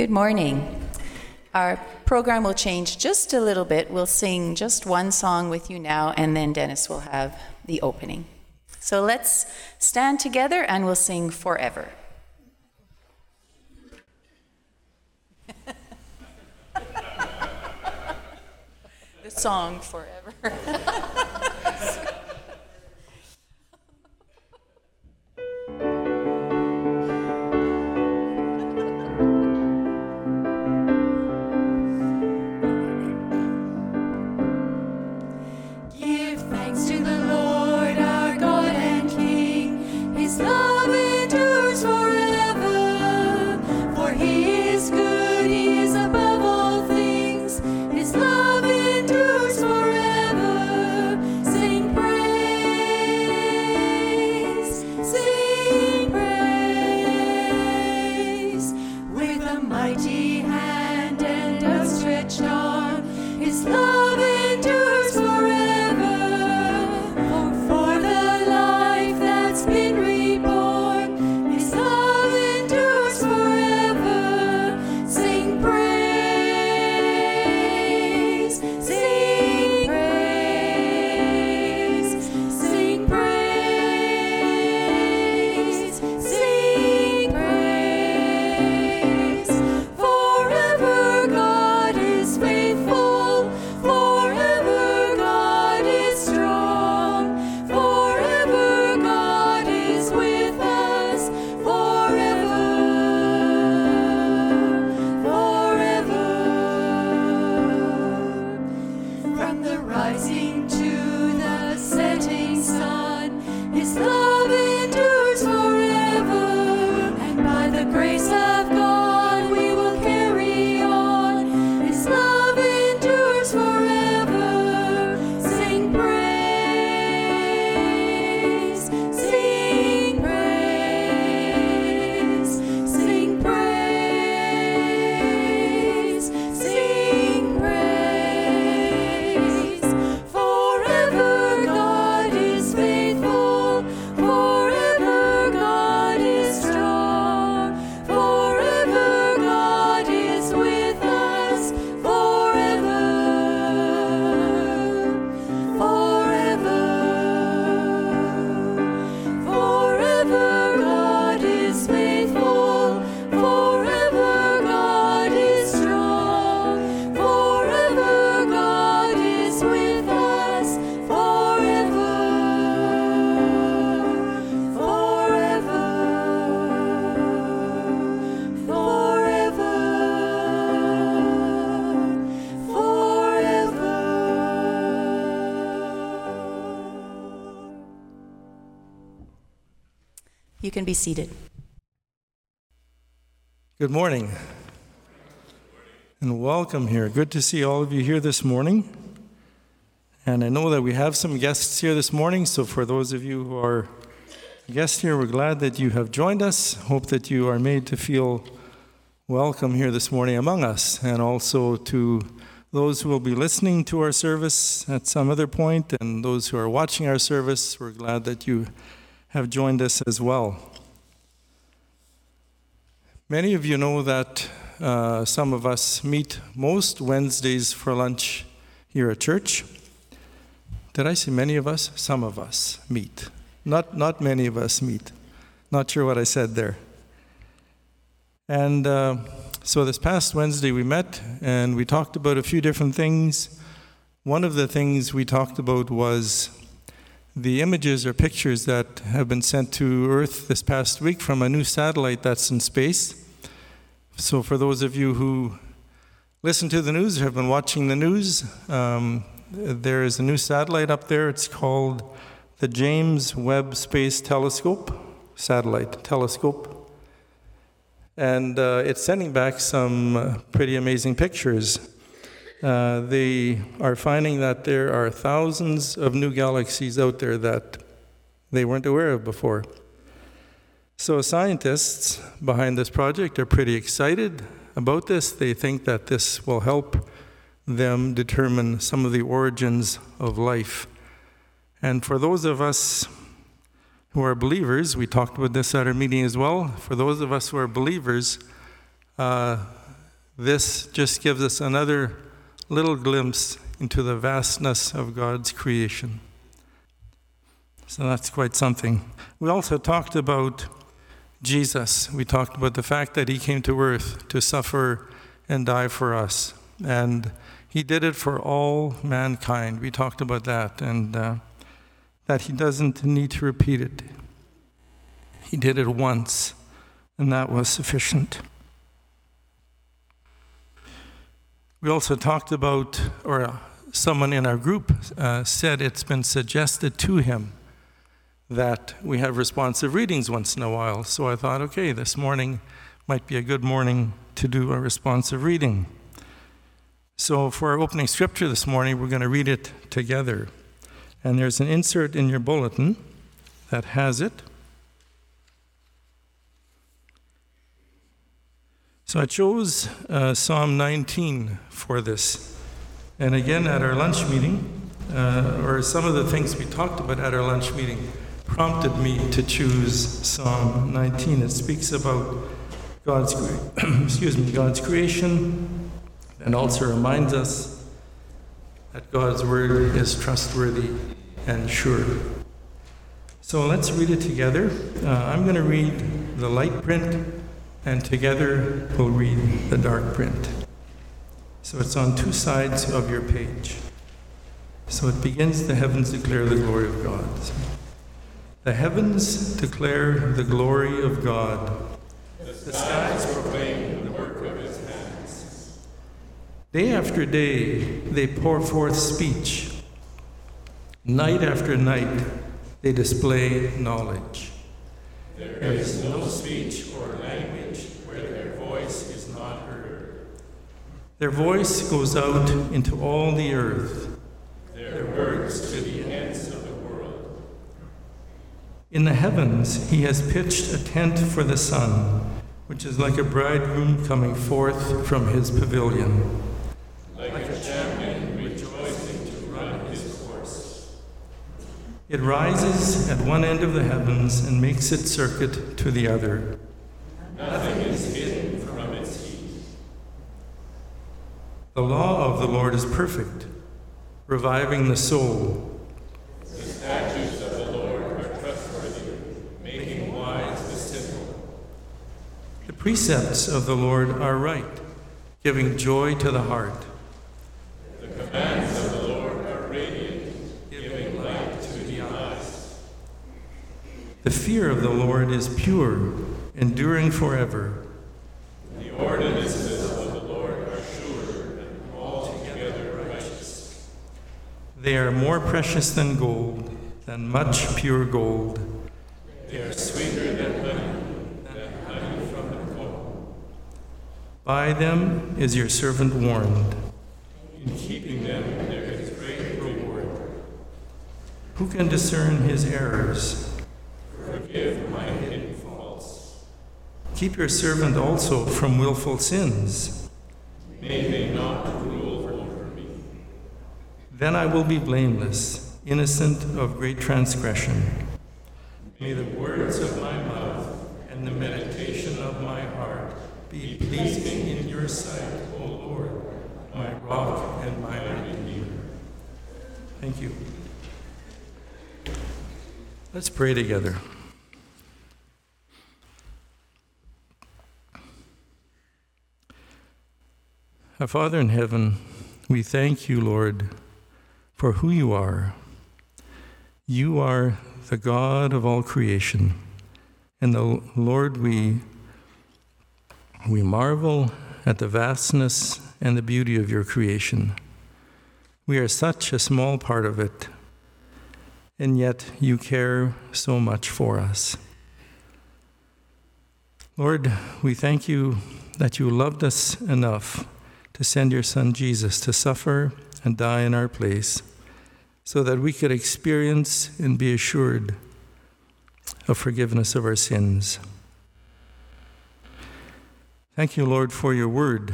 Good morning. Our program will change just a little bit. We'll sing just one song with you now, and then Dennis will have the opening. So let's stand together and we'll sing forever. the song forever. You can be seated. Good morning. And welcome here. Good to see all of you here this morning. And I know that we have some guests here this morning, so for those of you who are guests here, we're glad that you have joined us. Hope that you are made to feel welcome here this morning among us, and also to those who will be listening to our service at some other point, and those who are watching our service. We're glad that you have joined us as well. Many of you know that uh, some of us meet most Wednesdays for lunch here at church. Did I say many of us? Some of us meet. Not, not many of us meet. Not sure what I said there. And uh, so this past Wednesday we met and we talked about a few different things. One of the things we talked about was the images or pictures that have been sent to Earth this past week from a new satellite that's in space. So, for those of you who listen to the news or have been watching the news, um, there is a new satellite up there. It's called the James Webb Space Telescope, satellite telescope. And uh, it's sending back some uh, pretty amazing pictures. Uh, they are finding that there are thousands of new galaxies out there that they weren't aware of before. So, scientists behind this project are pretty excited about this. They think that this will help them determine some of the origins of life. And for those of us who are believers, we talked about this at our meeting as well. For those of us who are believers, uh, this just gives us another little glimpse into the vastness of God's creation. So that's quite something. We also talked about Jesus. We talked about the fact that he came to earth to suffer and die for us. And he did it for all mankind. We talked about that, and uh, that he doesn't need to repeat it. He did it once, and that was sufficient. We also talked about, or uh, someone in our group uh, said it's been suggested to him that we have responsive readings once in a while. So I thought, okay, this morning might be a good morning to do a responsive reading. So for our opening scripture this morning, we're going to read it together. And there's an insert in your bulletin that has it. So I chose uh, Psalm 19 for this. And again, at our lunch meeting, uh, or some of the things we talked about at our lunch meeting, prompted me to choose Psalm 19. It speaks about God's excuse me, God's creation, and also reminds us that God's word is trustworthy and sure. So let's read it together. Uh, I'm going to read the light print, and together we'll read the dark print. So it's on two sides of your page. So it begins The heavens declare the glory of God. The heavens declare the glory of God. The skies proclaim the work of his hands. Day after day, they pour forth speech. Night after night, they display knowledge. There is no speech or language where their voice is not heard. Their voice goes out into all the earth. Their words to the ends of the world. In the heavens, he has pitched a tent for the sun, which is like a bridegroom coming forth from his pavilion. Like a champion rejoicing to run his course. It rises at one end of the heavens and makes its circuit to the other. Nothing is hidden from its heat. The law of the Lord is perfect, reviving the soul. The statutes of the Lord are trustworthy, making wise the simple. The precepts of the Lord are right, giving joy to the heart. The commands of the Lord are radiant, giving light to the eyes. The fear of the Lord is pure, enduring forever. The ordinances of the Lord are sure and altogether righteous. They are more precious than gold, than much pure gold. They are sweeter than honey, than honey from the comb. By them is your servant warned. In keeping them, there is great reward. Who can discern his errors? Forgive my hidden faults. Keep your servant also from wilful sins. May they not rule over me. Then I will be blameless, innocent of great transgression. May the words of my mouth and the meditation of my heart be pleasing in your sight, O Lord, my rock and my redeemer. Thank you. Let's pray together. Our Father in heaven, we thank you, Lord, for who you are. You are the God of all creation. And the Lord, we, we marvel at the vastness and the beauty of your creation. We are such a small part of it, and yet you care so much for us. Lord, we thank you that you loved us enough to send your Son Jesus to suffer and die in our place so that we could experience and be assured of forgiveness of our sins. Thank you, Lord, for your word,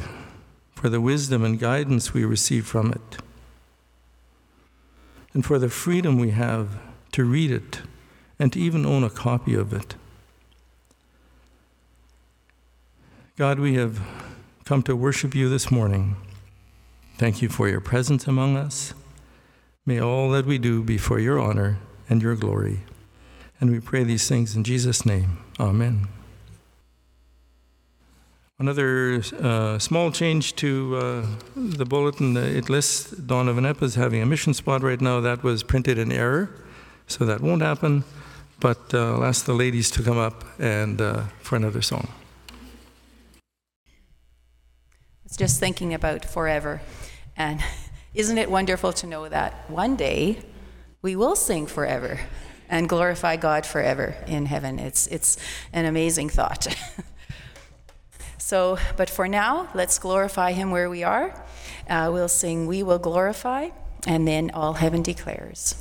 for the wisdom and guidance we receive from it, and for the freedom we have to read it and to even own a copy of it. God, we have come to worship you this morning. Thank you for your presence among us. May all that we do be for your honor and your glory. And we pray these things in Jesus' name. Amen. Another uh, small change to uh, the bulletin. It lists Donovan Epp as having a mission spot right now. That was printed in error, so that won't happen. But uh, I'll ask the ladies to come up and uh, for another song. I was just thinking about forever. And isn't it wonderful to know that one day we will sing forever and glorify God forever in heaven? It's, it's an amazing thought. so, but for now, let's glorify Him where we are. Uh, we'll sing We Will Glorify, and then All Heaven Declares.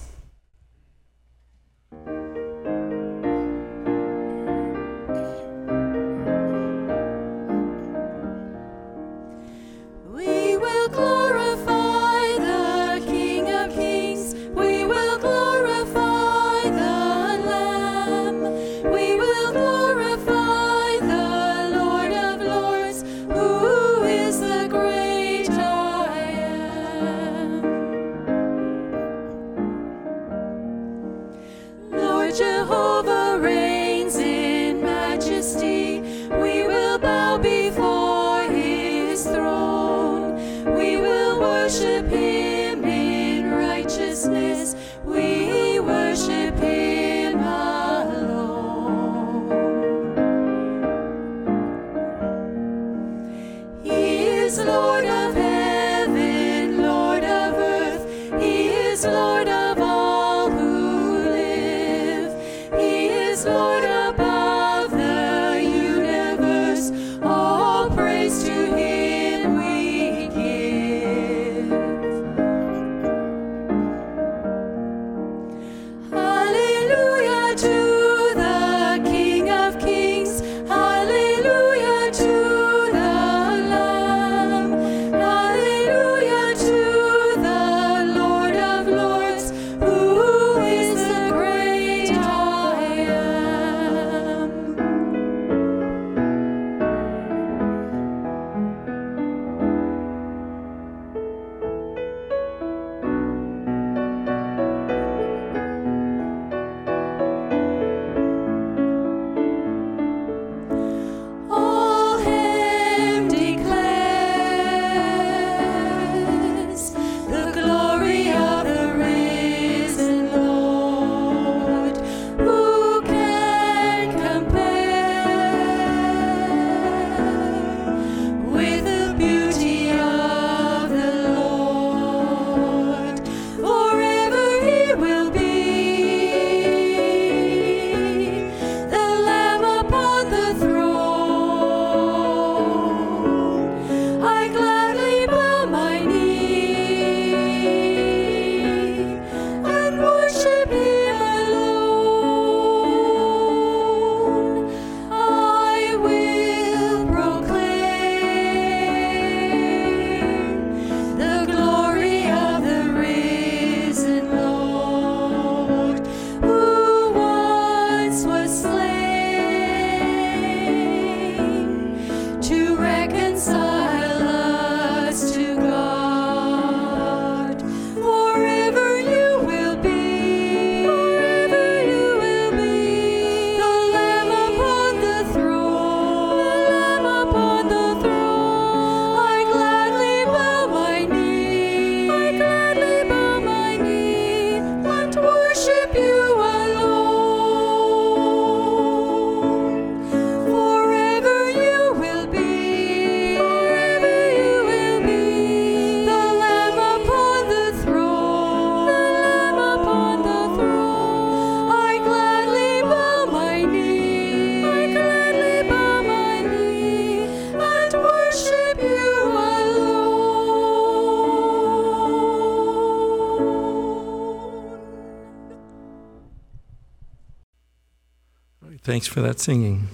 Thanks for that singing.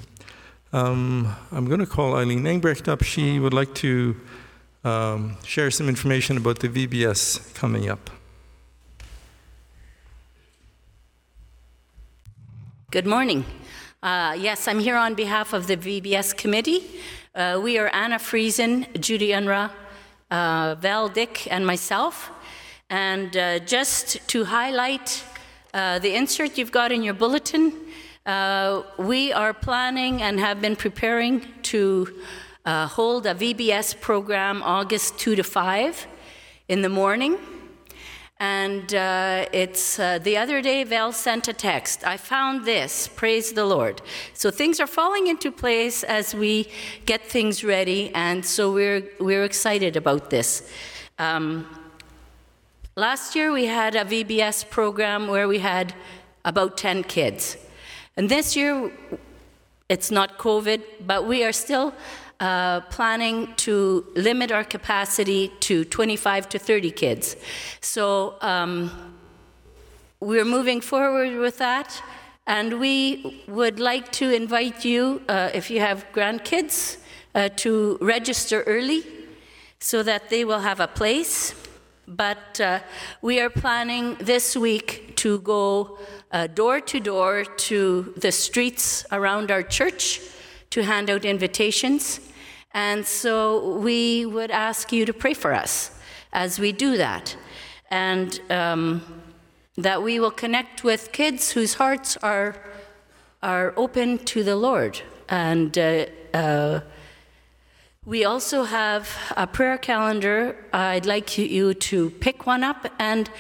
Um, I'm going to call Eileen Engbrecht up. She would like to um, share some information about the VBS coming up. Good morning. Uh, yes, I'm here on behalf of the VBS committee. Uh, we are Anna Friesen, Judy Unruh, uh, Val Dick, and myself. And uh, just to highlight uh, the insert you've got in your bulletin, uh, we are planning and have been preparing to uh, hold a VBS program August 2 to 5 in the morning. And uh, it's uh, the other day, Val sent a text. I found this, praise the Lord. So things are falling into place as we get things ready, and so we're, we're excited about this. Um, last year, we had a VBS program where we had about 10 kids. And this year, it's not COVID, but we are still uh, planning to limit our capacity to 25 to 30 kids. So um, we're moving forward with that, and we would like to invite you, uh, if you have grandkids, uh, to register early so that they will have a place. But uh, we are planning this week to go uh, door to door to the streets around our church to hand out invitations. And so we would ask you to pray for us as we do that. And um, that we will connect with kids whose hearts are, are open to the Lord. And uh, uh, we also have a prayer calendar. I'd like you to pick one up, and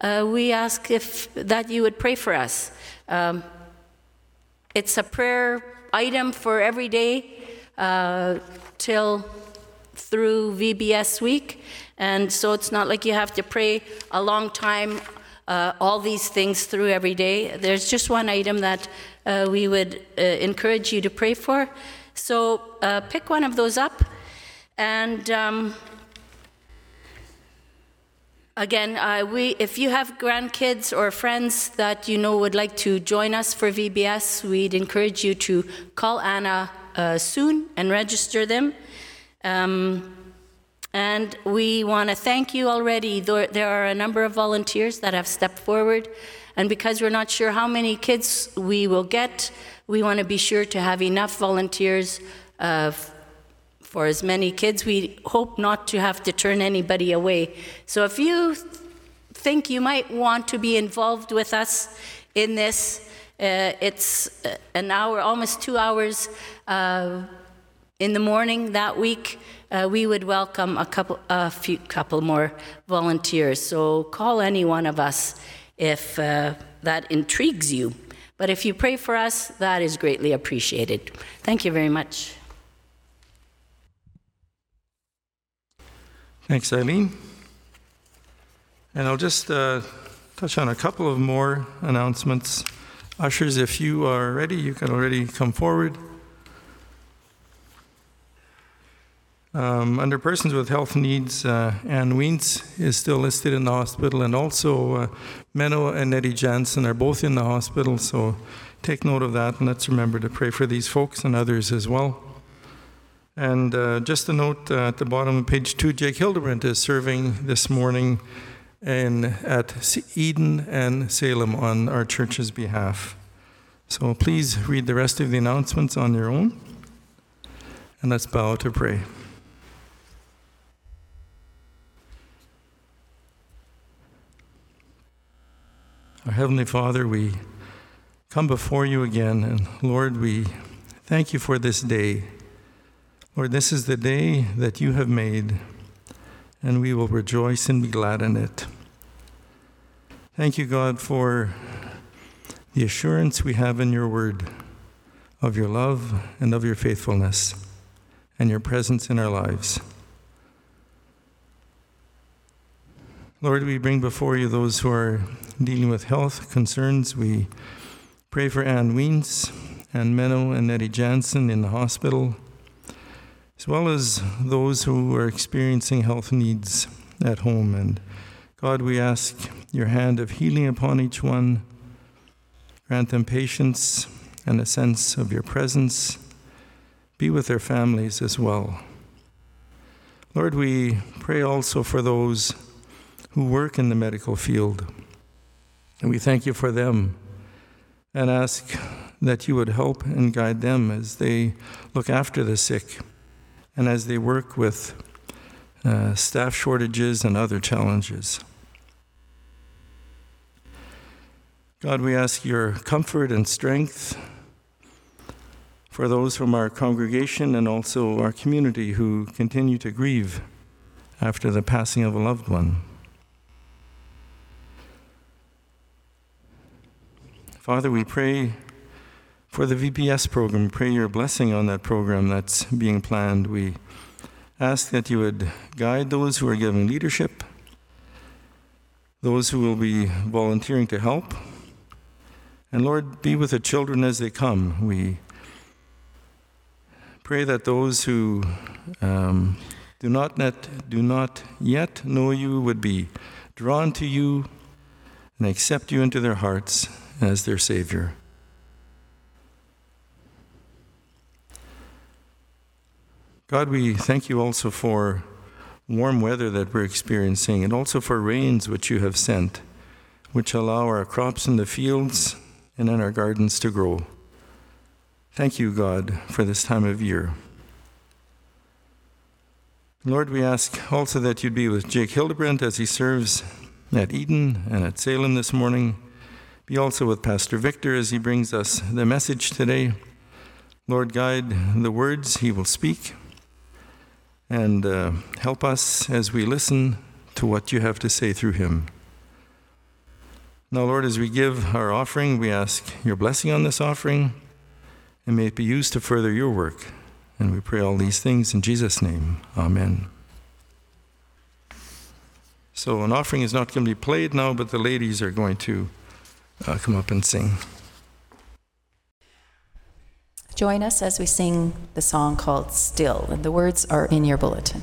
uh, we ask if that you would pray for us. Um, it's a prayer item for every day uh, till through VBS week, and so it's not like you have to pray a long time. Uh, all these things through every day. There's just one item that uh, we would uh, encourage you to pray for. So uh, pick one of those up. And um, again, uh, we, if you have grandkids or friends that you know would like to join us for VBS, we'd encourage you to call Anna uh, soon and register them. Um, and we want to thank you already. There are a number of volunteers that have stepped forward. And because we're not sure how many kids we will get, we want to be sure to have enough volunteers uh, for as many kids. We hope not to have to turn anybody away. So if you think you might want to be involved with us in this, uh, it's uh, an hour, almost two hours uh, in the morning that week. Uh, we would welcome a couple, a few, couple more volunteers. So call any one of us if uh, that intrigues you. But if you pray for us, that is greatly appreciated. Thank you very much. Thanks, Eileen. And I'll just uh, touch on a couple of more announcements. Ushers, if you are ready, you can already come forward. Um, under persons with health needs, uh, Anne Wiens is still listed in the hospital, and also uh, Menno and Nettie Jansen are both in the hospital. So take note of that, and let's remember to pray for these folks and others as well. And uh, just a note uh, at the bottom of page two, Jake Hildebrandt is serving this morning in, at Eden and Salem on our church's behalf. So please read the rest of the announcements on your own. And let's bow to pray. Our Heavenly Father, we come before you again, and Lord, we thank you for this day. Lord, this is the day that you have made, and we will rejoice and be glad in it. Thank you, God, for the assurance we have in your word of your love and of your faithfulness and your presence in our lives. Lord, we bring before you those who are dealing with health concerns. We pray for Anne Wiens and Menno and Nettie Jansen in the hospital, as well as those who are experiencing health needs at home. And God, we ask your hand of healing upon each one. Grant them patience and a sense of your presence. Be with their families as well. Lord, we pray also for those who work in the medical field. And we thank you for them and ask that you would help and guide them as they look after the sick and as they work with uh, staff shortages and other challenges. God, we ask your comfort and strength for those from our congregation and also our community who continue to grieve after the passing of a loved one. Father, we pray for the VBS program. Pray your blessing on that program that's being planned. We ask that you would guide those who are giving leadership, those who will be volunteering to help. And Lord, be with the children as they come. We pray that those who um, do not net, do not yet know you would be drawn to you and accept you into their hearts as their Savior. God, we thank you also for warm weather that we're experiencing and also for rains which you have sent, which allow our crops in the fields and in our gardens to grow. Thank you, God, for this time of year. Lord, we ask also that you'd be with Jake Hildebrandt as he serves at Eden and at Salem this morning. Be also with Pastor Victor as he brings us the message today. Lord, guide the words he will speak and uh, help us as we listen to what you have to say through him. Now, Lord, as we give our offering, we ask your blessing on this offering and may it be used to further your work. And we pray all these things in Jesus' name. Amen. So, an offering is not going to be played now, but the ladies are going to uh, come up and sing. Join us as we sing the song called Still, and the words are in your bulletin.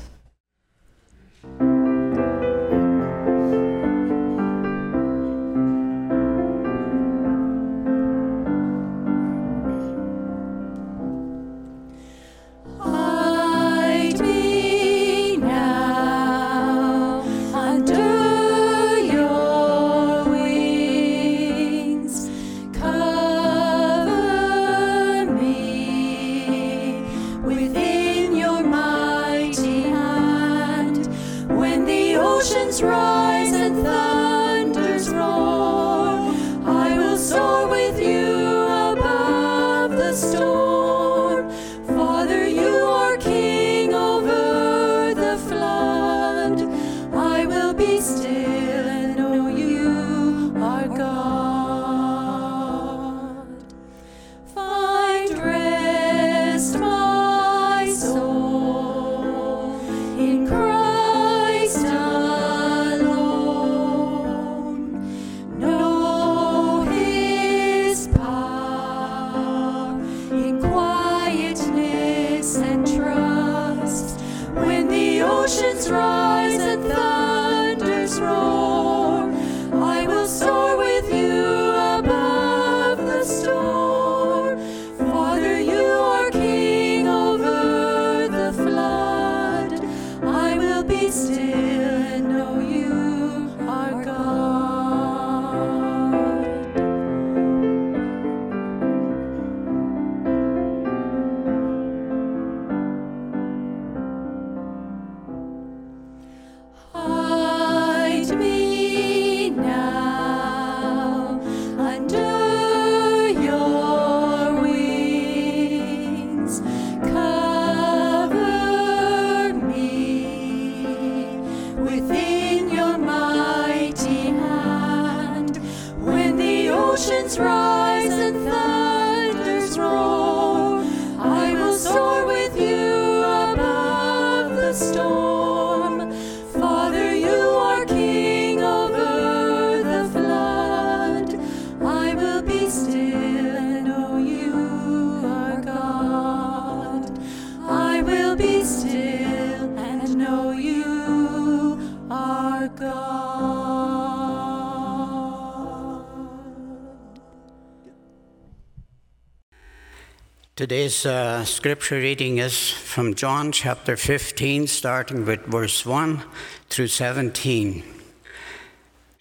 Today's uh, scripture reading is from John chapter 15, starting with verse 1 through 17.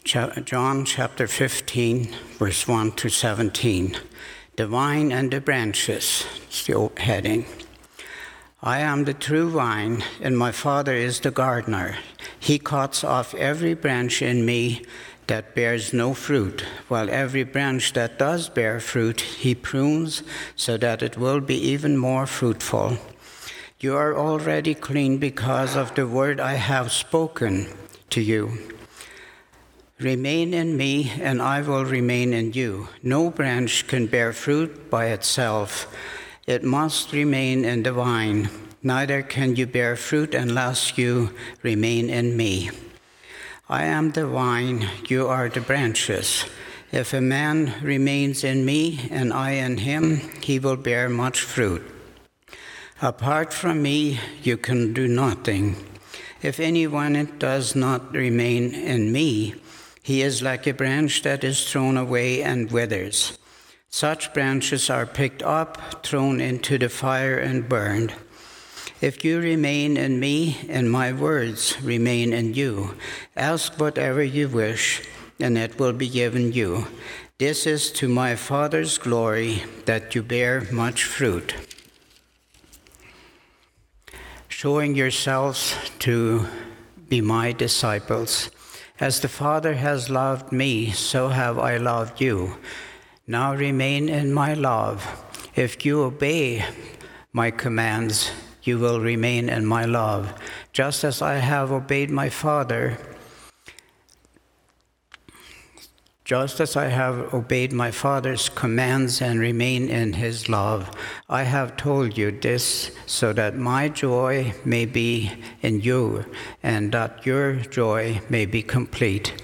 Cha- John chapter 15, verse 1 through 17. The vine and the branches, it's the heading. I am the true vine, and my Father is the gardener. He cuts off every branch in me that bears no fruit, while every branch that does bear fruit, he prunes so that it will be even more fruitful. You are already clean because of the word I have spoken to you. Remain in me, and I will remain in you. No branch can bear fruit by itself, it must remain in the vine. Neither can you bear fruit unless you remain in me. I am the vine, you are the branches. If a man remains in me and I in him, he will bear much fruit. Apart from me, you can do nothing. If anyone does not remain in me, he is like a branch that is thrown away and withers. Such branches are picked up, thrown into the fire, and burned. If you remain in me and my words remain in you, ask whatever you wish, and it will be given you. This is to my Father's glory that you bear much fruit. Showing yourselves to be my disciples. As the Father has loved me, so have I loved you. Now remain in my love. If you obey my commands, you will remain in my love, just as I have obeyed my Father. Just as I have obeyed my Father's commands and remain in his love, I have told you this so that my joy may be in you and that your joy may be complete.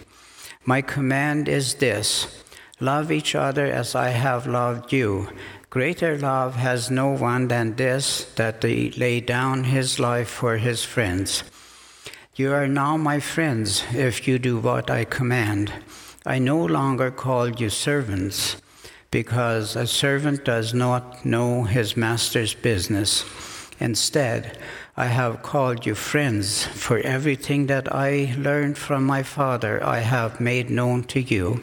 My command is this love each other as I have loved you. Greater love has no one than this, that he lay down his life for his friends. You are now my friends if you do what I command. I no longer call you servants, because a servant does not know his master's business. Instead, I have called you friends, for everything that I learned from my Father I have made known to you.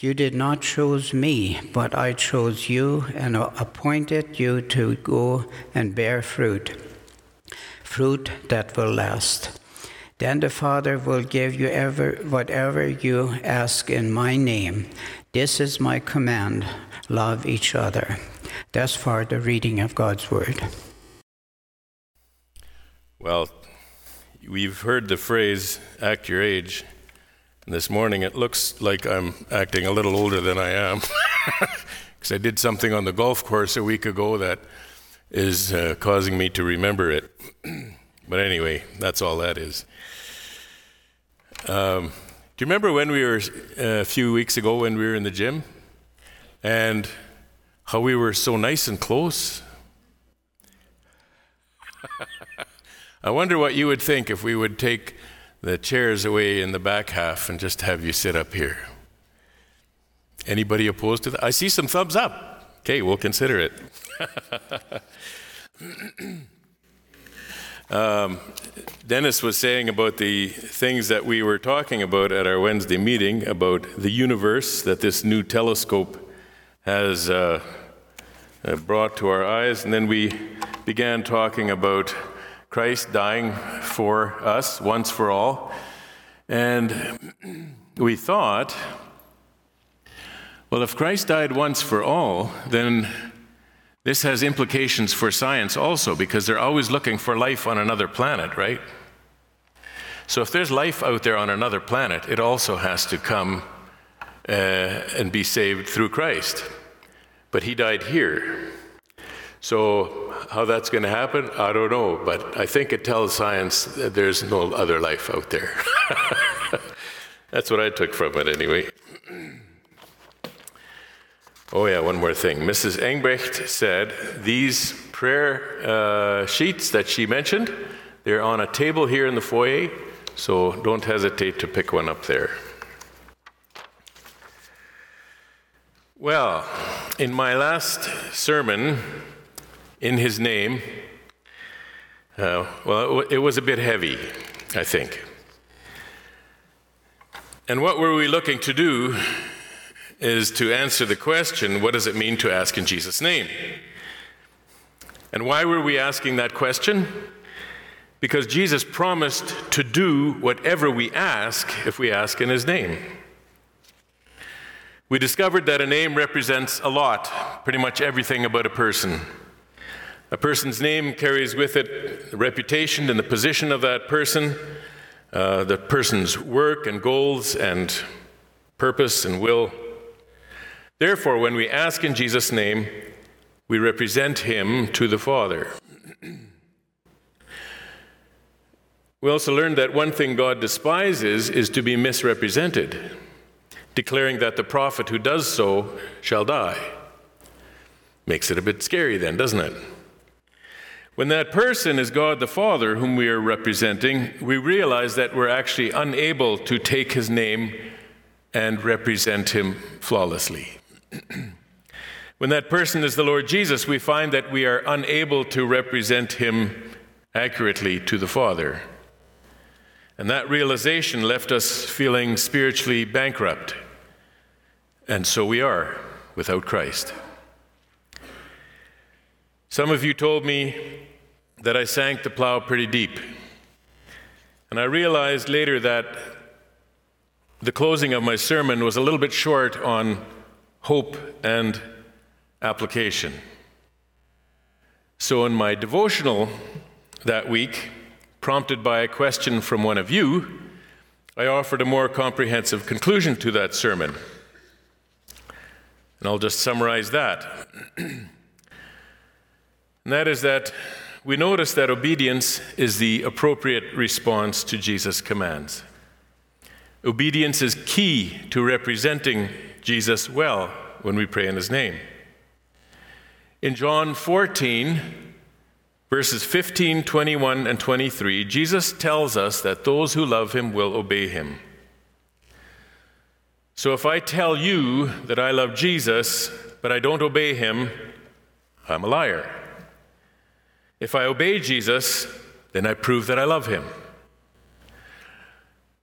You did not choose me, but I chose you and appointed you to go and bear fruit, fruit that will last. Then the Father will give you ever, whatever you ask in my name. This is my command love each other. Thus far, the reading of God's Word. Well, we've heard the phrase act your age. This morning it looks like I'm acting a little older than I am. Because I did something on the golf course a week ago that is uh, causing me to remember it. but anyway, that's all that is. Um, do you remember when we were uh, a few weeks ago when we were in the gym and how we were so nice and close? I wonder what you would think if we would take the chairs away in the back half and just have you sit up here. Anybody opposed to that? I see some thumbs up. Okay, we'll consider it. um, Dennis was saying about the things that we were talking about at our Wednesday meeting about the universe that this new telescope has uh, brought to our eyes. And then we began talking about Christ dying for us once for all. And we thought, well, if Christ died once for all, then this has implications for science also, because they're always looking for life on another planet, right? So if there's life out there on another planet, it also has to come uh, and be saved through Christ. But he died here. So, how that's going to happen, I don't know, but I think it tells science that there's no other life out there. that's what I took from it anyway. Oh, yeah, one more thing. Mrs. Engbrecht said these prayer uh, sheets that she mentioned, they're on a table here in the foyer, so don't hesitate to pick one up there. Well, in my last sermon, in his name, uh, well, it was a bit heavy, I think. And what were we looking to do is to answer the question what does it mean to ask in Jesus' name? And why were we asking that question? Because Jesus promised to do whatever we ask if we ask in his name. We discovered that a name represents a lot, pretty much everything about a person. A person's name carries with it the reputation and the position of that person, uh, the person's work and goals and purpose and will. Therefore, when we ask in Jesus' name, we represent him to the Father. we also learned that one thing God despises is to be misrepresented, declaring that the prophet who does so shall die. Makes it a bit scary, then, doesn't it? When that person is God the Father, whom we are representing, we realize that we're actually unable to take his name and represent him flawlessly. when that person is the Lord Jesus, we find that we are unable to represent him accurately to the Father. And that realization left us feeling spiritually bankrupt. And so we are without Christ. Some of you told me that I sank the plow pretty deep. And I realized later that the closing of my sermon was a little bit short on hope and application. So, in my devotional that week, prompted by a question from one of you, I offered a more comprehensive conclusion to that sermon. And I'll just summarize that. And that is that we notice that obedience is the appropriate response to Jesus' commands. Obedience is key to representing Jesus well when we pray in his name. In John 14, verses 15, 21, and 23, Jesus tells us that those who love him will obey him. So if I tell you that I love Jesus, but I don't obey him, I'm a liar. If I obey Jesus, then I prove that I love him.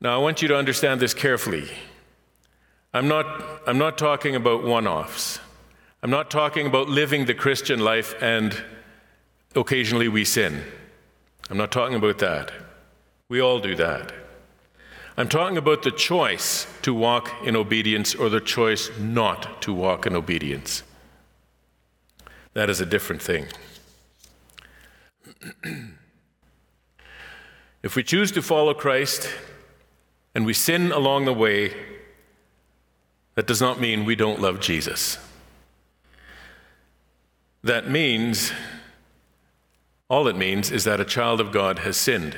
Now, I want you to understand this carefully. I'm not, I'm not talking about one offs. I'm not talking about living the Christian life and occasionally we sin. I'm not talking about that. We all do that. I'm talking about the choice to walk in obedience or the choice not to walk in obedience. That is a different thing. if we choose to follow Christ and we sin along the way, that does not mean we don't love Jesus. That means, all it means is that a child of God has sinned.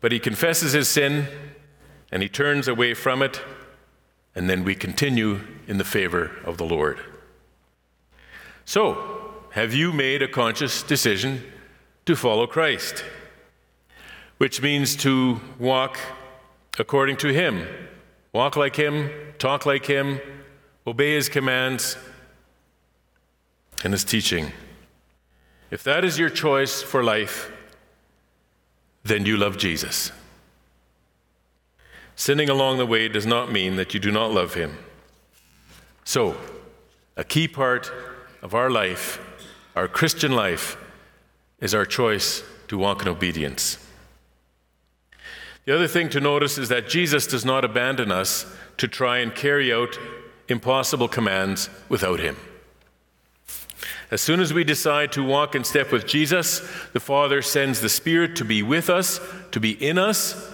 But he confesses his sin and he turns away from it, and then we continue in the favor of the Lord. So, have you made a conscious decision to follow Christ? Which means to walk according to Him, walk like Him, talk like Him, obey His commands and His teaching. If that is your choice for life, then you love Jesus. Sinning along the way does not mean that you do not love Him. So, a key part of our life, our Christian life, is our choice to walk in obedience. The other thing to notice is that Jesus does not abandon us to try and carry out impossible commands without Him. As soon as we decide to walk in step with Jesus, the Father sends the Spirit to be with us, to be in us,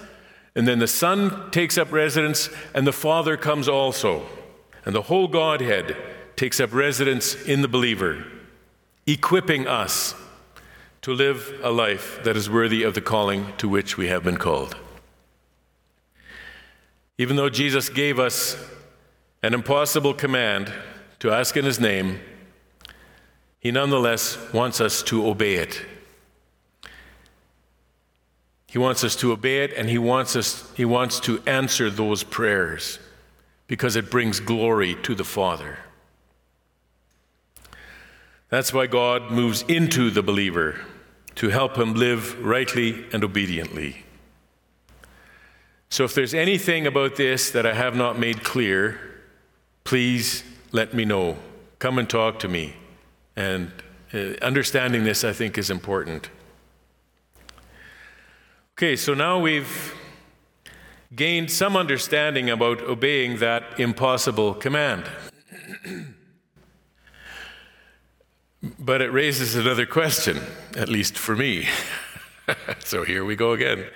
and then the Son takes up residence, and the Father comes also. And the whole Godhead takes up residence in the believer, equipping us to live a life that is worthy of the calling to which we have been called. Even though Jesus gave us an impossible command to ask in His name, He nonetheless wants us to obey it. He wants us to obey it, and He wants, us, he wants to answer those prayers because it brings glory to the Father. That's why God moves into the believer to help him live rightly and obediently. So, if there's anything about this that I have not made clear, please let me know. come and talk to me. And uh, understanding this, I think, is important. Okay, so now we've gained some understanding about obeying that impossible command. but it raises another question, at least for me. so here we go again.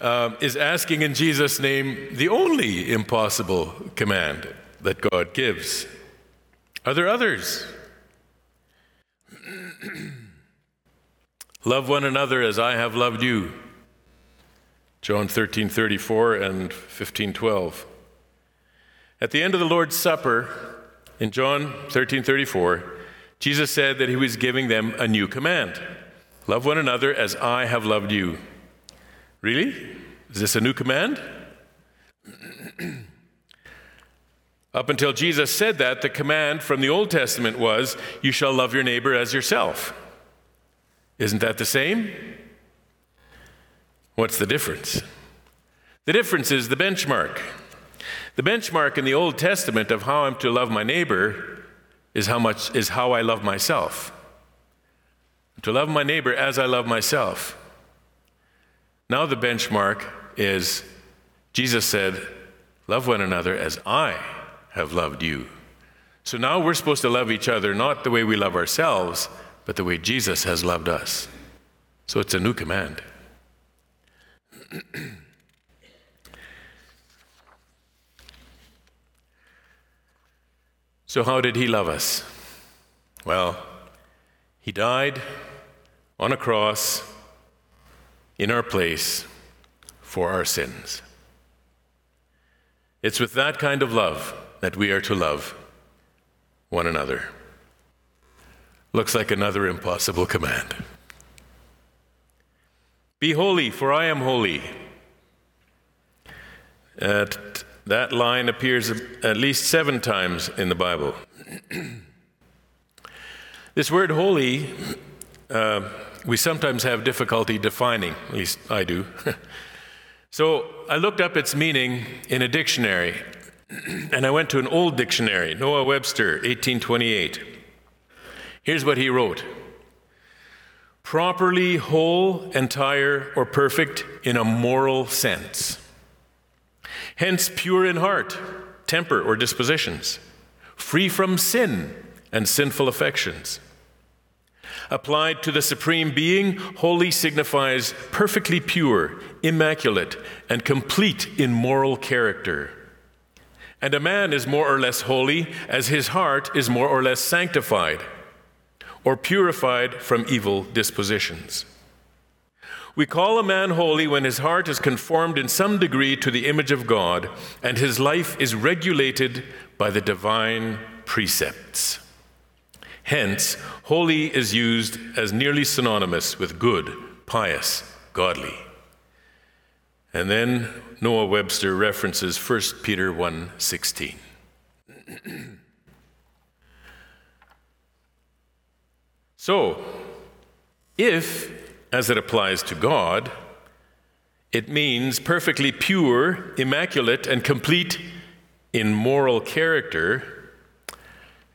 Um, is asking in Jesus' name the only impossible command that God gives? Are there others? Love one another as I have loved you. John 13, 34 and 15, 12. At the end of the Lord's Supper, in John 13, 34, Jesus said that he was giving them a new command Love one another as I have loved you. Really? Is this a new command? Up until Jesus said that, the command from the Old Testament was, You shall love your neighbor as yourself. Isn't that the same? What's the difference? The difference is the benchmark. The benchmark in the Old Testament of how I'm to love my neighbor is how much is how I love myself. To love my neighbor as I love myself. Now the benchmark is Jesus said, Love one another as I have loved you. So now we're supposed to love each other not the way we love ourselves, but the way Jesus has loved us. So it's a new command. so, how did he love us? Well, he died on a cross in our place for our sins. It's with that kind of love that we are to love one another. Looks like another impossible command. Be holy, for I am holy. At, that line appears at least seven times in the Bible. this word holy, uh, we sometimes have difficulty defining, at least I do. so I looked up its meaning in a dictionary, and I went to an old dictionary, Noah Webster, 1828. Here's what he wrote properly whole, entire, or perfect in a moral sense. Hence, pure in heart, temper, or dispositions, free from sin and sinful affections. Applied to the Supreme Being, holy signifies perfectly pure, immaculate, and complete in moral character. And a man is more or less holy as his heart is more or less sanctified or purified from evil dispositions. We call a man holy when his heart is conformed in some degree to the image of God and his life is regulated by the divine precepts. Hence, holy is used as nearly synonymous with good, pious, godly. And then Noah Webster references 1 Peter 1:16. So, if, as it applies to God, it means perfectly pure, immaculate, and complete in moral character,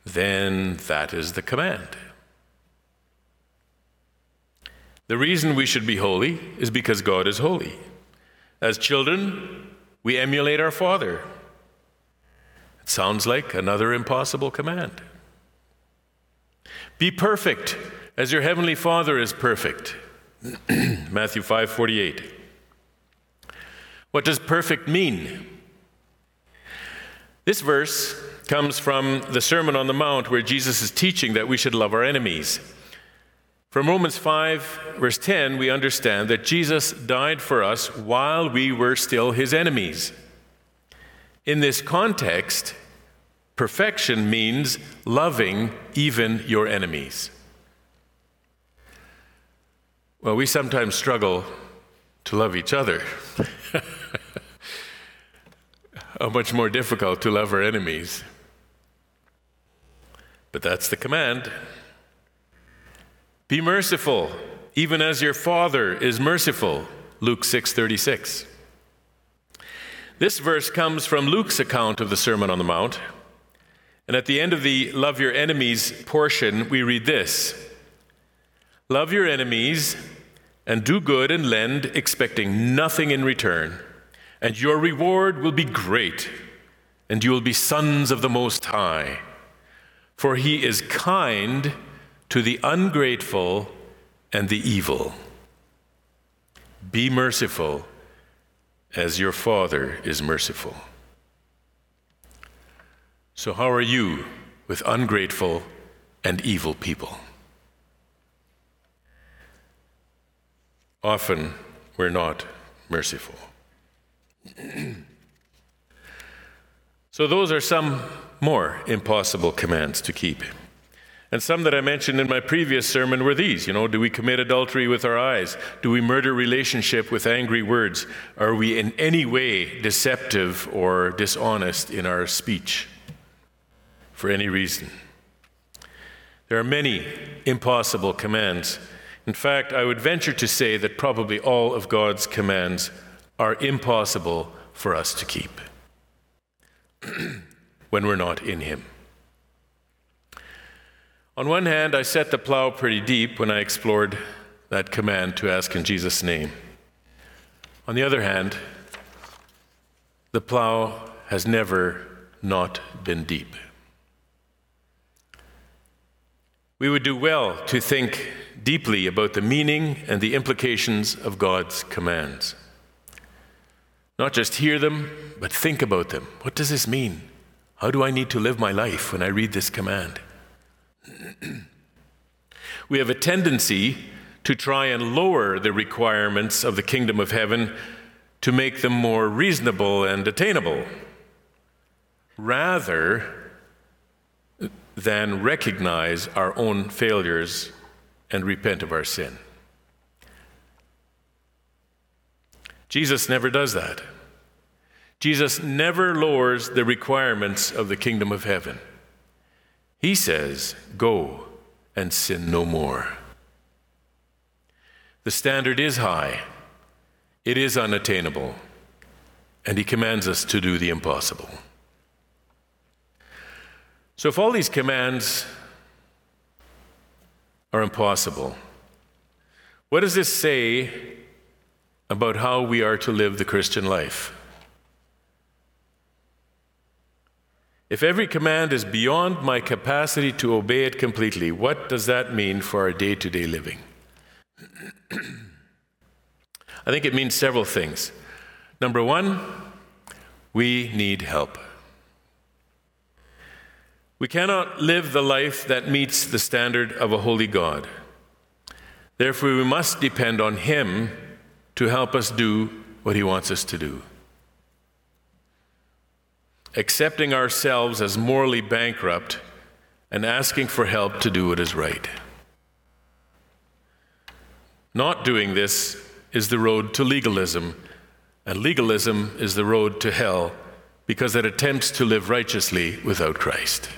then that is the command. The reason we should be holy is because God is holy. As children, we emulate our Father. It sounds like another impossible command. Be perfect as your heavenly Father is perfect. Matthew 5:48. What does perfect mean? This verse comes from the Sermon on the Mount where Jesus is teaching that we should love our enemies. From Romans 5, verse 10, we understand that Jesus died for us while we were still his enemies. In this context, Perfection means loving even your enemies. Well, we sometimes struggle to love each other. How much more difficult to love our enemies. But that's the command. Be merciful, even as your Father is merciful. Luke 6:36. This verse comes from Luke's account of the Sermon on the Mount. And at the end of the love your enemies portion, we read this Love your enemies and do good and lend, expecting nothing in return, and your reward will be great, and you will be sons of the Most High. For he is kind to the ungrateful and the evil. Be merciful as your Father is merciful. So, how are you with ungrateful and evil people? Often we're not merciful. so, those are some more impossible commands to keep. And some that I mentioned in my previous sermon were these. You know, do we commit adultery with our eyes? Do we murder relationship with angry words? Are we in any way deceptive or dishonest in our speech for any reason? There are many impossible commands. In fact, I would venture to say that probably all of God's commands are impossible for us to keep when we're not in Him. On one hand, I set the plow pretty deep when I explored that command to ask in Jesus' name. On the other hand, the plow has never not been deep. We would do well to think deeply about the meaning and the implications of God's commands. Not just hear them, but think about them. What does this mean? How do I need to live my life when I read this command? we have a tendency to try and lower the requirements of the kingdom of heaven to make them more reasonable and attainable, rather than recognize our own failures and repent of our sin. Jesus never does that. Jesus never lowers the requirements of the kingdom of heaven. He says, Go and sin no more. The standard is high, it is unattainable, and He commands us to do the impossible. So, if all these commands are impossible, what does this say about how we are to live the Christian life? If every command is beyond my capacity to obey it completely, what does that mean for our day to day living? I think it means several things. Number one, we need help. We cannot live the life that meets the standard of a holy God. Therefore, we must depend on Him to help us do what He wants us to do accepting ourselves as morally bankrupt and asking for help to do what is right. Not doing this is the road to legalism, and legalism is the road to hell because it attempts to live righteously without Christ.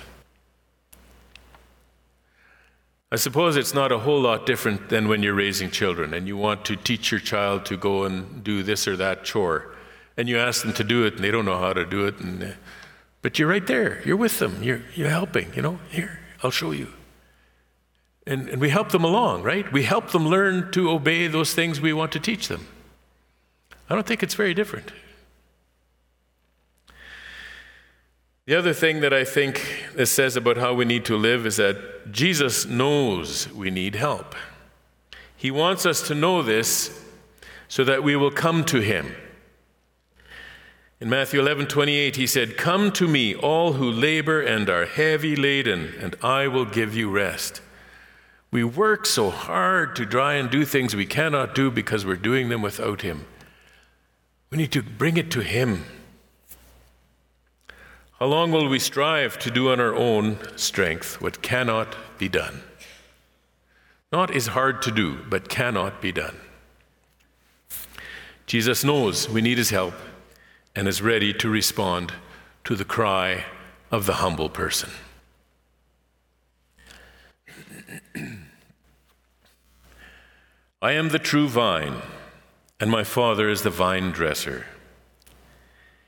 I suppose it's not a whole lot different than when you're raising children and you want to teach your child to go and do this or that chore. And you ask them to do it and they don't know how to do it and uh, but you're right there. You're with them. You're, you're helping you know? Here i'll show you. And, and we help them along right? We help them learn to obey those things we want to teach them. I don't think it's very different the other thing that i think this says about how we need to live is that jesus knows we need help he wants us to know this so that we will come to him in Matthew 11, 28, he said, Come to me, all who labor and are heavy laden, and I will give you rest. We work so hard to try and do things we cannot do because we're doing them without him. We need to bring it to him. How long will we strive to do on our own strength what cannot be done? Not is hard to do, but cannot be done. Jesus knows we need his help and is ready to respond to the cry of the humble person. I am the true vine, and my Father is the vine dresser.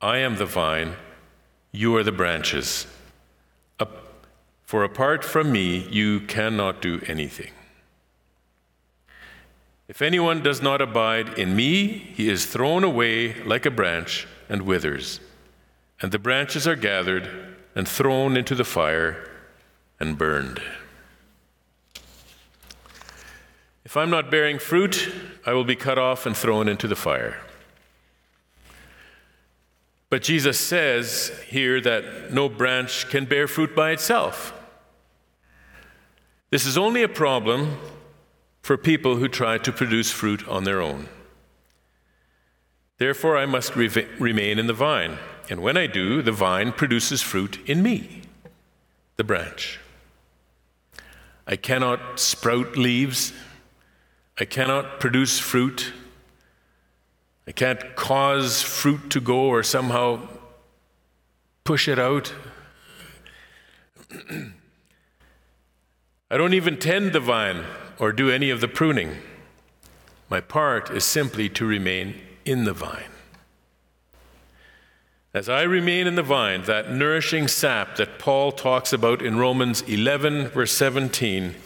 I am the vine, you are the branches. For apart from me, you cannot do anything. If anyone does not abide in me, he is thrown away like a branch and withers. And the branches are gathered and thrown into the fire and burned. If I'm not bearing fruit, I will be cut off and thrown into the fire. But Jesus says here that no branch can bear fruit by itself. This is only a problem for people who try to produce fruit on their own. Therefore, I must re- remain in the vine, and when I do, the vine produces fruit in me, the branch. I cannot sprout leaves. I cannot produce fruit. I can't cause fruit to go or somehow push it out. I don't even tend the vine or do any of the pruning. My part is simply to remain in the vine. As I remain in the vine, that nourishing sap that Paul talks about in Romans 11, verse 17,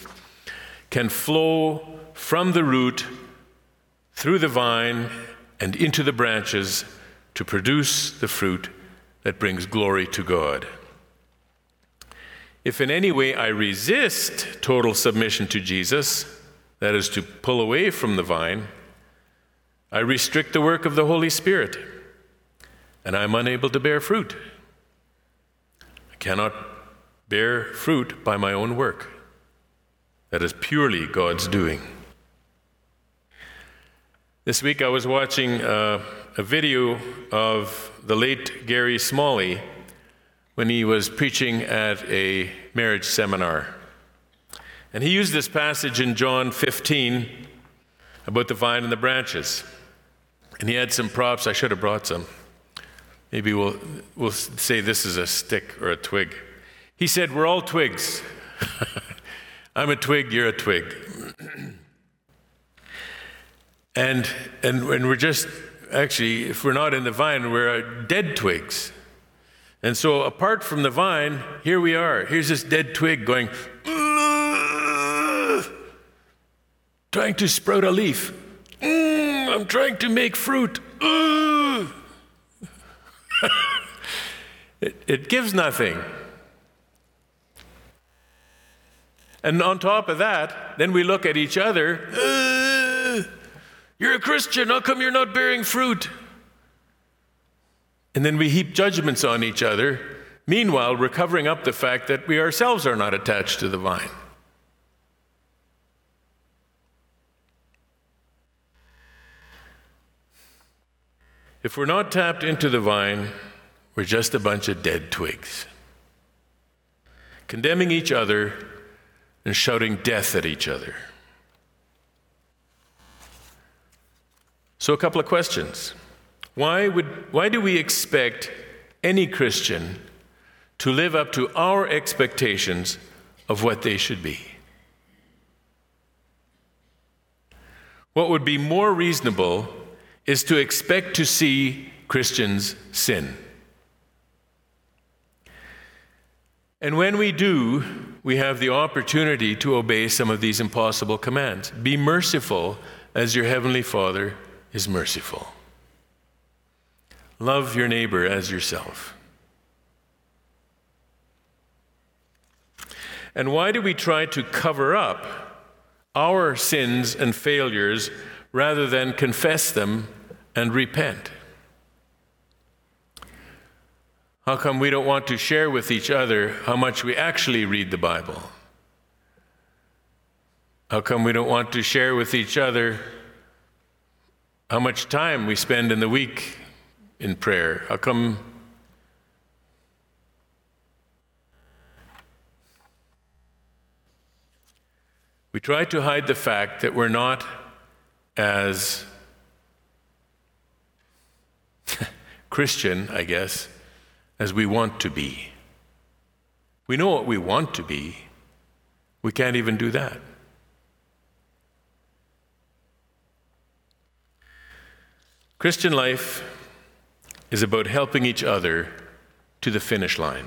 can flow from the root through the vine and into the branches to produce the fruit that brings glory to God. If in any way I resist total submission to Jesus, that is to pull away from the vine, I restrict the work of the Holy Spirit and I'm unable to bear fruit. I cannot bear fruit by my own work. That is purely God's doing. This week I was watching uh, a video of the late Gary Smalley when he was preaching at a marriage seminar. And he used this passage in John 15 about the vine and the branches. And he had some props. I should have brought some. Maybe we'll, we'll say this is a stick or a twig. He said, We're all twigs. I'm a twig, you're a twig. and, and, and we're just, actually, if we're not in the vine, we're dead twigs. And so, apart from the vine, here we are. Here's this dead twig going, trying to sprout a leaf. "Mm, I'm trying to make fruit. Ugh." it, it gives nothing. And on top of that, then we look at each other. "Ugh, you're a Christian. How come you're not bearing fruit? And then we heap judgments on each other. Meanwhile, we're covering up the fact that we ourselves are not attached to the vine. If we're not tapped into the vine, we're just a bunch of dead twigs, condemning each other and shouting death at each other. So, a couple of questions. Why, would, why do we expect any Christian to live up to our expectations of what they should be? What would be more reasonable is to expect to see Christians sin. And when we do, we have the opportunity to obey some of these impossible commands. Be merciful as your heavenly Father is merciful. Love your neighbor as yourself. And why do we try to cover up our sins and failures rather than confess them and repent? How come we don't want to share with each other how much we actually read the Bible? How come we don't want to share with each other how much time we spend in the week in prayer. How come? We try to hide the fact that we're not as Christian, I guess, as we want to be. We know what we want to be. We can't even do that. Christian life is about helping each other to the finish line.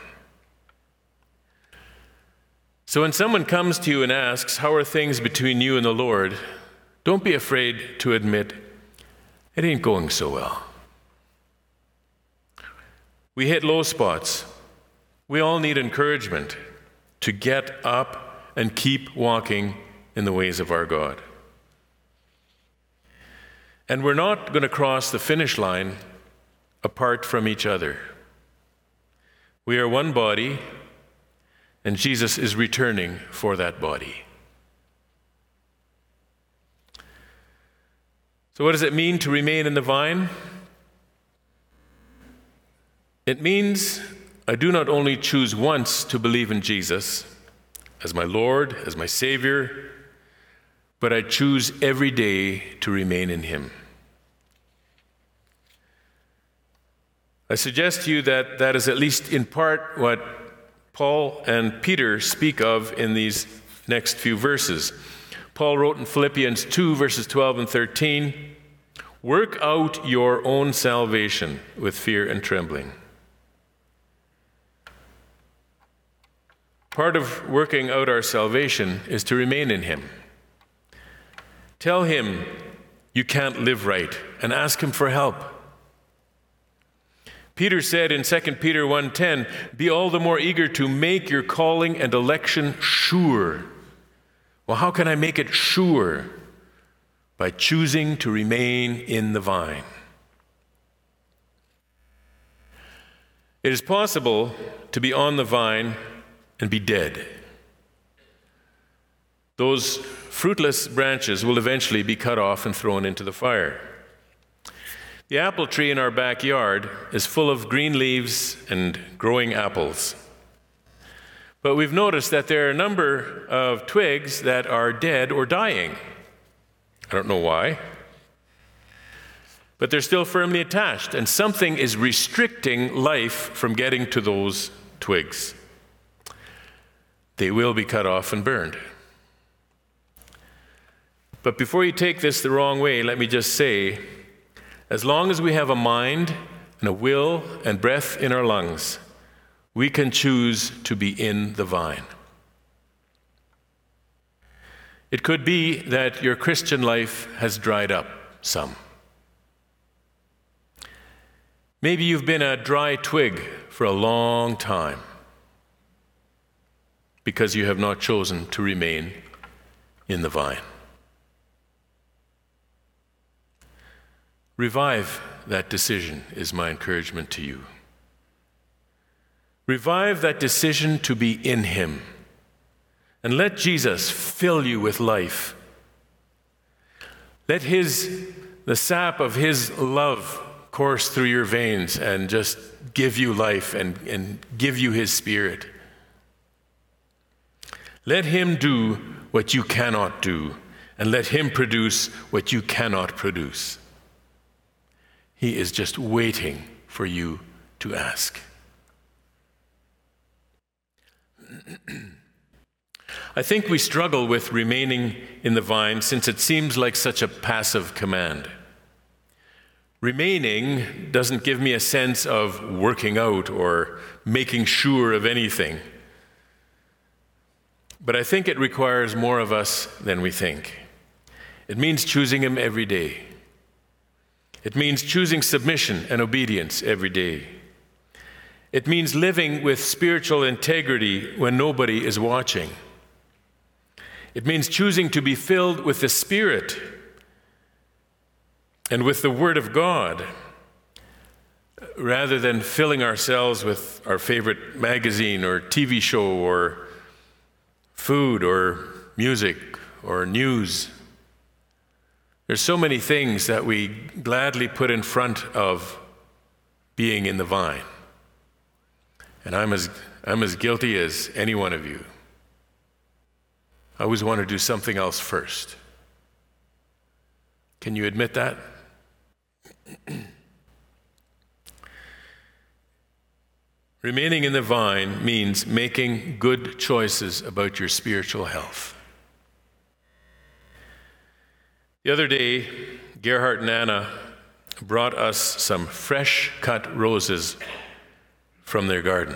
So when someone comes to you and asks, How are things between you and the Lord? don't be afraid to admit, It ain't going so well. We hit low spots. We all need encouragement to get up and keep walking in the ways of our God. And we're not going to cross the finish line apart from each other. We are one body, and Jesus is returning for that body. So, what does it mean to remain in the vine? It means I do not only choose once to believe in Jesus as my Lord, as my Savior, but I choose every day to remain in Him. I suggest to you that that is at least in part what Paul and Peter speak of in these next few verses. Paul wrote in Philippians 2, verses 12 and 13 Work out your own salvation with fear and trembling. Part of working out our salvation is to remain in Him. Tell Him you can't live right and ask Him for help. Peter said in 2 Peter 1:10, "Be all the more eager to make your calling and election sure." Well, how can I make it sure? By choosing to remain in the vine. It is possible to be on the vine and be dead. Those fruitless branches will eventually be cut off and thrown into the fire. The apple tree in our backyard is full of green leaves and growing apples. But we've noticed that there are a number of twigs that are dead or dying. I don't know why. But they're still firmly attached, and something is restricting life from getting to those twigs. They will be cut off and burned. But before you take this the wrong way, let me just say as long as we have a mind and a will and breath in our lungs, we can choose to be in the vine. It could be that your Christian life has dried up some. Maybe you've been a dry twig for a long time because you have not chosen to remain in the vine. Revive that decision, is my encouragement to you. Revive that decision to be in Him. And let Jesus fill you with life. Let His, the sap of His love course through your veins and just give you life and, and give you His Spirit. Let Him do what you cannot do, and let Him produce what you cannot produce. He is just waiting for you to ask. I think we struggle with remaining in the vine since it seems like such a passive command. Remaining doesn't give me a sense of working out or making sure of anything. But I think it requires more of us than we think. It means choosing Him every day. It means choosing submission and obedience every day. It means living with spiritual integrity when nobody is watching. It means choosing to be filled with the Spirit and with the Word of God rather than filling ourselves with our favorite magazine or TV show or food or music or news. There's so many things that we gladly put in front of being in the vine. And I'm as, I'm as guilty as any one of you. I always want to do something else first. Can you admit that? Remaining in the vine means making good choices about your spiritual health. The other day, Gerhard and Anna brought us some fresh cut roses from their garden.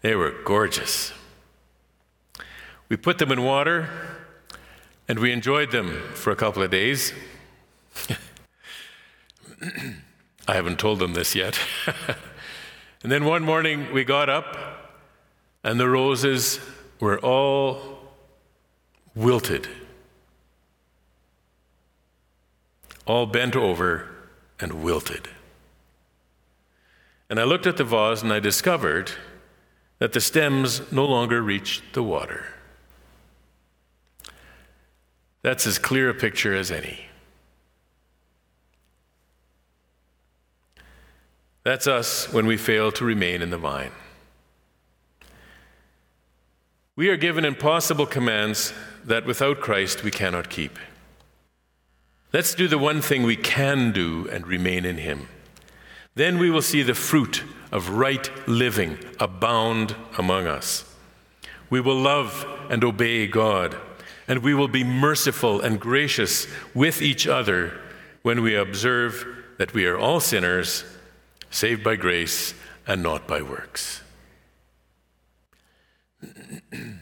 They were gorgeous. We put them in water and we enjoyed them for a couple of days. I haven't told them this yet. and then one morning we got up and the roses were all wilted, all bent over and wilted. And I looked at the vase and I discovered that the stems no longer reached the water. That's as clear a picture as any. That's us when we fail to remain in the vine. We are given impossible commands that without Christ we cannot keep. Let's do the one thing we can do and remain in Him. Then we will see the fruit of right living abound among us. We will love and obey God, and we will be merciful and gracious with each other when we observe that we are all sinners, saved by grace and not by works.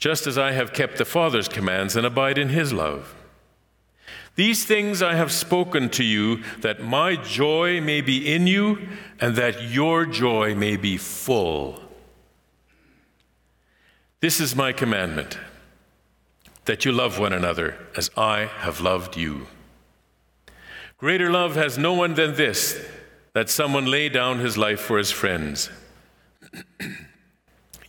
Just as I have kept the Father's commands and abide in his love. These things I have spoken to you, that my joy may be in you, and that your joy may be full. This is my commandment that you love one another as I have loved you. Greater love has no one than this that someone lay down his life for his friends.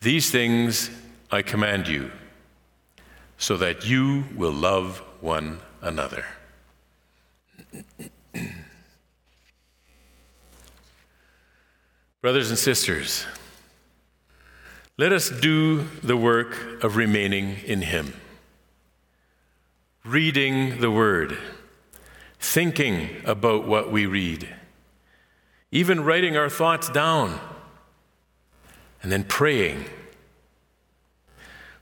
These things I command you so that you will love one another. Brothers and sisters, let us do the work of remaining in Him, reading the Word, thinking about what we read, even writing our thoughts down, and then praying.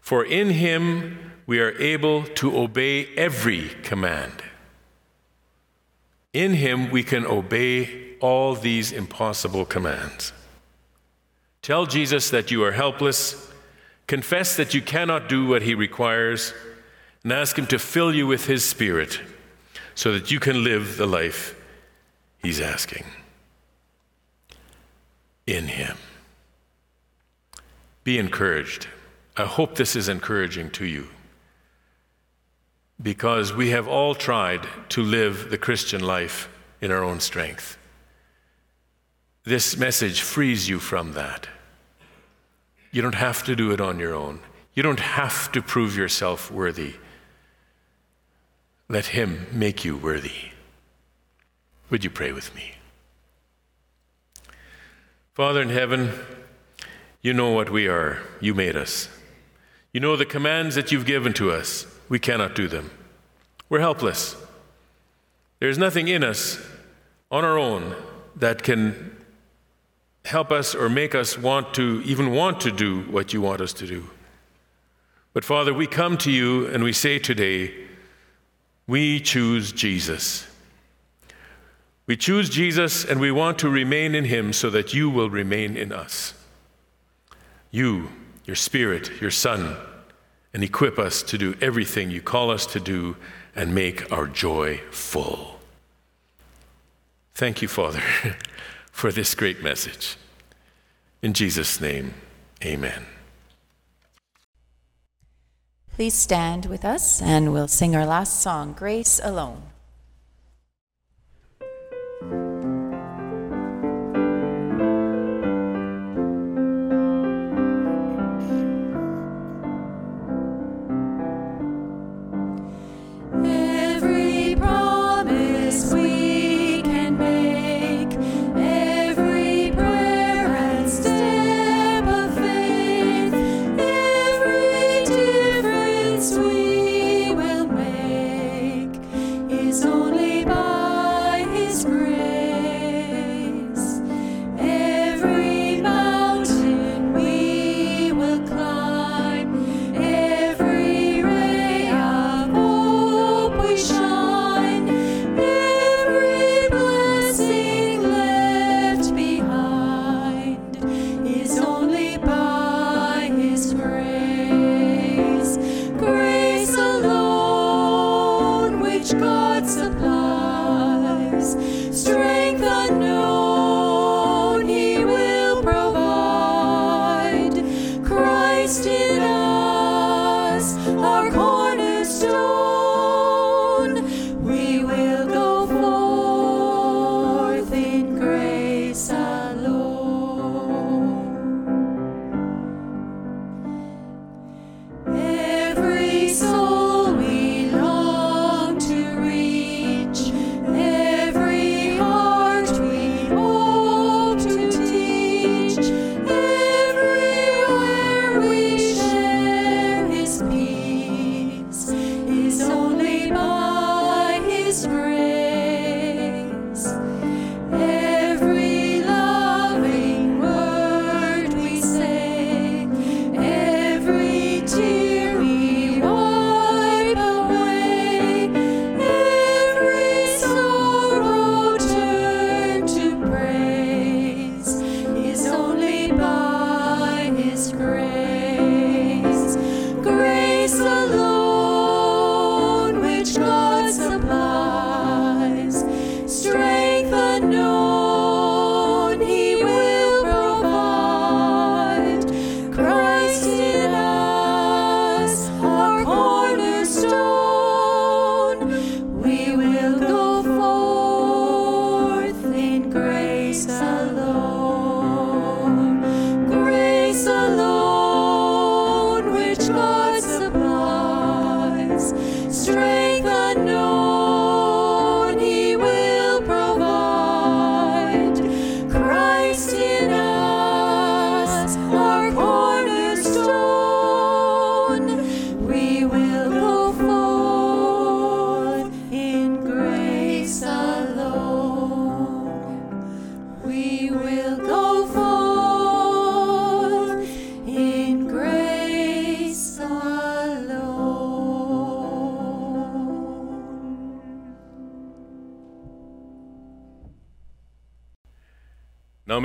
For in Him we are able to obey every command. In Him, we can obey all these impossible commands. Tell Jesus that you are helpless, confess that you cannot do what He requires, and ask Him to fill you with His Spirit so that you can live the life He's asking. In Him. Be encouraged. I hope this is encouraging to you because we have all tried to live the Christian life in our own strength. This message frees you from that. You don't have to do it on your own. You don't have to prove yourself worthy. Let Him make you worthy. Would you pray with me? Father in heaven, you know what we are. You made us. You know the commands that you've given to us we cannot do them. We're helpless. There's nothing in us on our own that can help us or make us want to even want to do what you want us to do. But Father, we come to you and we say today, we choose Jesus. We choose Jesus and we want to remain in him so that you will remain in us. You, your Spirit, your Son, and equip us to do everything you call us to do and make our joy full. Thank you, Father, for this great message. In Jesus' name, amen. Please stand with us and we'll sing our last song, Grace Alone.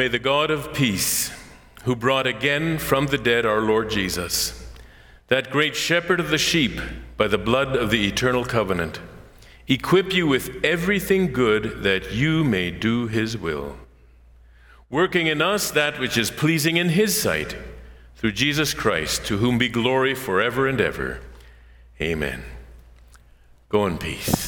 May the God of peace, who brought again from the dead our Lord Jesus, that great shepherd of the sheep by the blood of the eternal covenant, equip you with everything good that you may do his will, working in us that which is pleasing in his sight, through Jesus Christ, to whom be glory forever and ever. Amen. Go in peace.